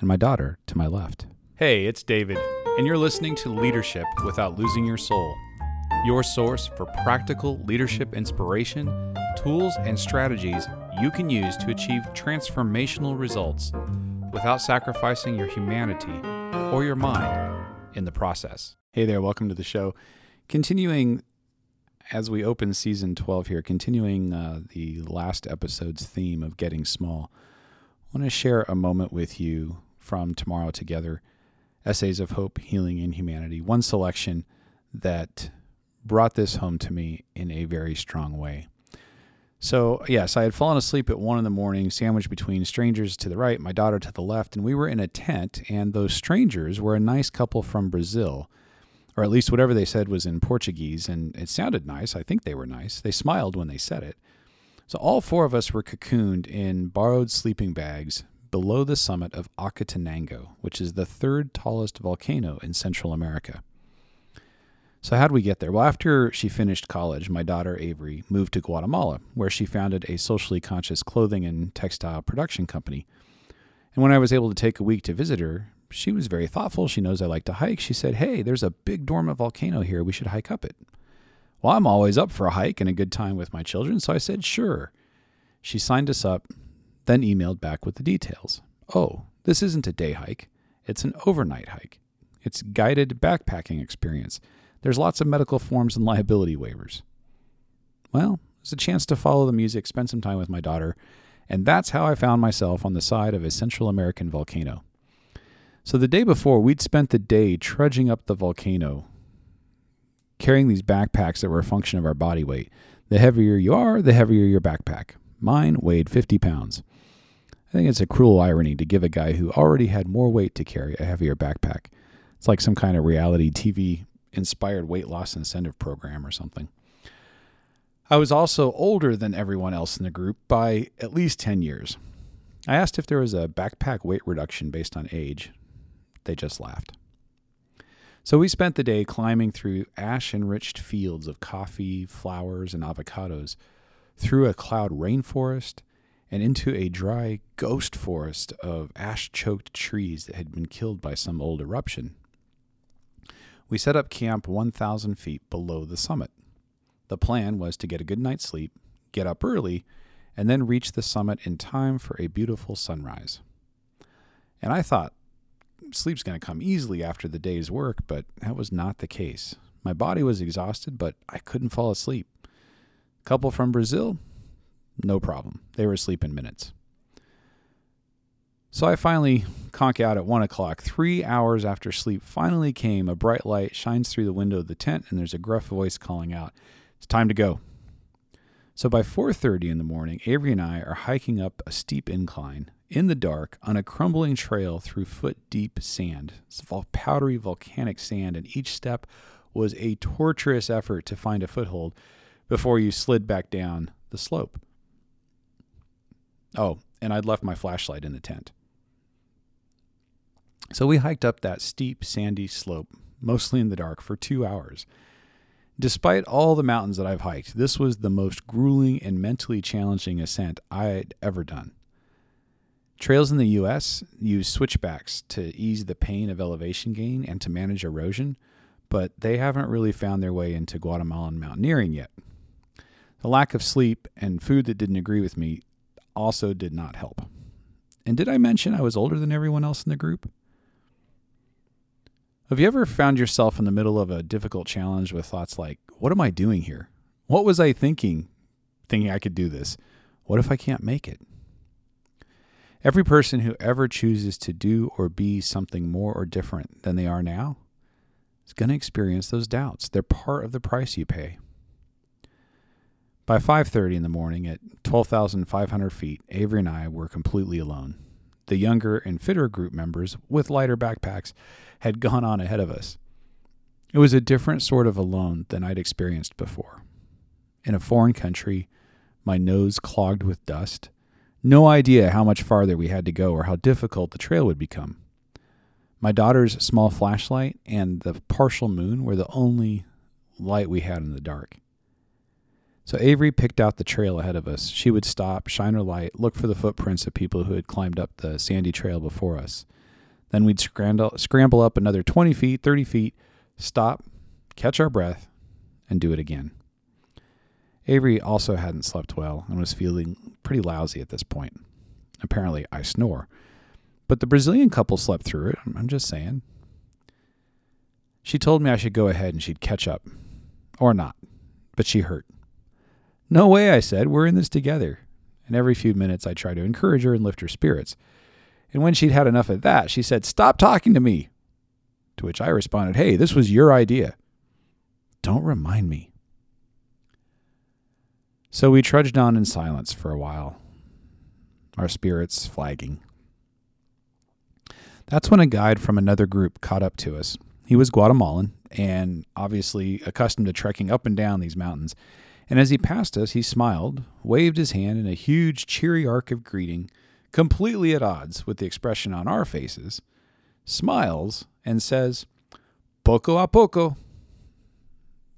and my daughter to my left. Hey, it's David, and you're listening to Leadership Without Losing Your Soul, your source for practical leadership inspiration, tools, and strategies you can use to achieve transformational results without sacrificing your humanity or your mind in the process. Hey there, welcome to the show. Continuing as we open season 12 here, continuing uh, the last episode's theme of getting small, I want to share a moment with you from Tomorrow Together Essays of Hope, Healing, and Humanity. One selection that brought this home to me in a very strong way. So, yes, I had fallen asleep at one in the morning, sandwiched between strangers to the right, my daughter to the left, and we were in a tent, and those strangers were a nice couple from Brazil, or at least whatever they said was in Portuguese, and it sounded nice. I think they were nice. They smiled when they said it. So, all four of us were cocooned in borrowed sleeping bags, below the summit of Acatenango, which is the third tallest volcano in Central America. So, how did we get there? Well, after she finished college, my daughter Avery moved to Guatemala, where she founded a socially conscious clothing and textile production company. And when I was able to take a week to visit her, she was very thoughtful. She knows I like to hike. She said, Hey, there's a big dormant volcano here. We should hike up it. Well, I'm always up for a hike and a good time with my children, so I said, Sure. She signed us up, then emailed back with the details. Oh, this isn't a day hike, it's an overnight hike. It's guided backpacking experience. There's lots of medical forms and liability waivers. Well, it's a chance to follow the music, spend some time with my daughter, and that's how I found myself on the side of a Central American volcano. So the day before, we'd spent the day trudging up the volcano, carrying these backpacks that were a function of our body weight. The heavier you are, the heavier your backpack. Mine weighed 50 pounds. I think it's a cruel irony to give a guy who already had more weight to carry a heavier backpack. It's like some kind of reality TV inspired weight loss incentive program or something. I was also older than everyone else in the group by at least 10 years. I asked if there was a backpack weight reduction based on age. They just laughed. So we spent the day climbing through ash enriched fields of coffee, flowers, and avocados, through a cloud rainforest, and into a dry ghost forest of ash choked trees that had been killed by some old eruption. We set up camp 1,000 feet below the summit. The plan was to get a good night's sleep, get up early, and then reach the summit in time for a beautiful sunrise. And I thought sleep's going to come easily after the day's work, but that was not the case. My body was exhausted, but I couldn't fall asleep. Couple from Brazil, no problem. They were asleep in minutes. So I finally conk out at one o'clock. Three hours after sleep finally came, a bright light shines through the window of the tent, and there's a gruff voice calling out, "It's time to go." So by 4:30 in the morning, Avery and I are hiking up a steep incline in the dark on a crumbling trail through foot-deep sand. It's powdery volcanic sand, and each step was a torturous effort to find a foothold before you slid back down the slope. Oh, and I'd left my flashlight in the tent. So we hiked up that steep, sandy slope, mostly in the dark, for two hours. Despite all the mountains that I've hiked, this was the most grueling and mentally challenging ascent I'd ever done. Trails in the U.S. use switchbacks to ease the pain of elevation gain and to manage erosion, but they haven't really found their way into Guatemalan mountaineering yet. The lack of sleep and food that didn't agree with me also did not help. And did I mention I was older than everyone else in the group? Have you ever found yourself in the middle of a difficult challenge with thoughts like, what am I doing here? What was I thinking, thinking I could do this? What if I can't make it? Every person who ever chooses to do or be something more or different than they are now is going to experience those doubts. They're part of the price you pay. By 5:30 in the morning at 12,500 feet, Avery and I were completely alone. The younger and fitter group members with lighter backpacks had gone on ahead of us. It was a different sort of alone than I'd experienced before. In a foreign country, my nose clogged with dust, no idea how much farther we had to go or how difficult the trail would become. My daughter's small flashlight and the partial moon were the only light we had in the dark. So Avery picked out the trail ahead of us. She would stop, shine her light, look for the footprints of people who had climbed up the sandy trail before us. Then we'd scramble, scramble up another 20 feet, 30 feet, stop, catch our breath, and do it again. Avery also hadn't slept well and was feeling pretty lousy at this point. Apparently, I snore. But the Brazilian couple slept through it. I'm just saying. She told me I should go ahead and she'd catch up. Or not. But she hurt. No way, I said. We're in this together. And every few minutes, I try to encourage her and lift her spirits. And when she'd had enough of that, she said, Stop talking to me. To which I responded, Hey, this was your idea. Don't remind me. So we trudged on in silence for a while, our spirits flagging. That's when a guide from another group caught up to us. He was Guatemalan and obviously accustomed to trekking up and down these mountains and as he passed us, he smiled, waved his hand in a huge, cheery arc of greeting, completely at odds with the expression on our faces, smiles, and says, Poco a poco.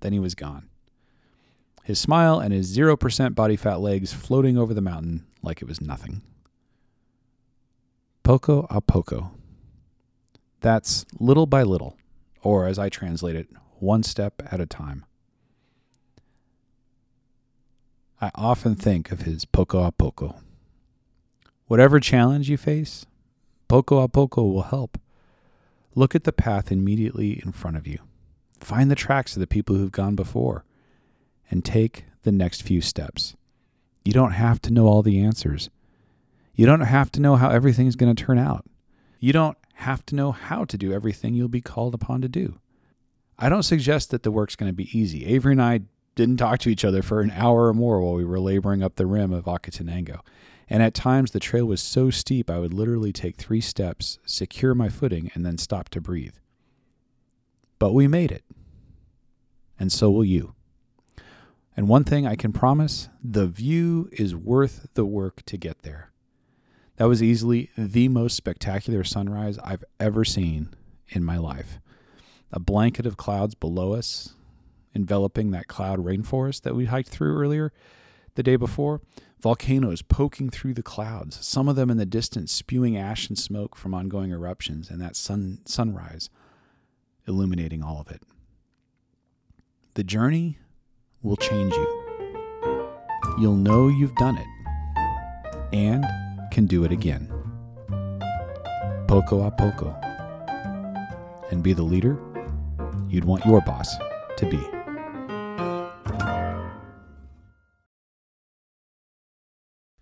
Then he was gone. His smile and his 0% body fat legs floating over the mountain like it was nothing. Poco a poco. That's little by little, or as I translate it, one step at a time. I often think of his poco a poco. Whatever challenge you face, poco a poco will help. Look at the path immediately in front of you. Find the tracks of the people who've gone before and take the next few steps. You don't have to know all the answers. You don't have to know how everything's going to turn out. You don't have to know how to do everything you'll be called upon to do. I don't suggest that the work's going to be easy. Avery and I didn't talk to each other for an hour or more while we were laboring up the rim of Acatenango. And at times the trail was so steep I would literally take three steps, secure my footing, and then stop to breathe. But we made it. And so will you. And one thing I can promise the view is worth the work to get there. That was easily the most spectacular sunrise I've ever seen in my life. A blanket of clouds below us, enveloping that cloud rainforest that we hiked through earlier the day before. Volcanoes poking through the clouds, some of them in the distance spewing ash and smoke from ongoing eruptions, and that sun sunrise illuminating all of it. The journey will change you. You'll know you've done it and can do it again. Poco a poco. And be the leader you'd want your boss to be.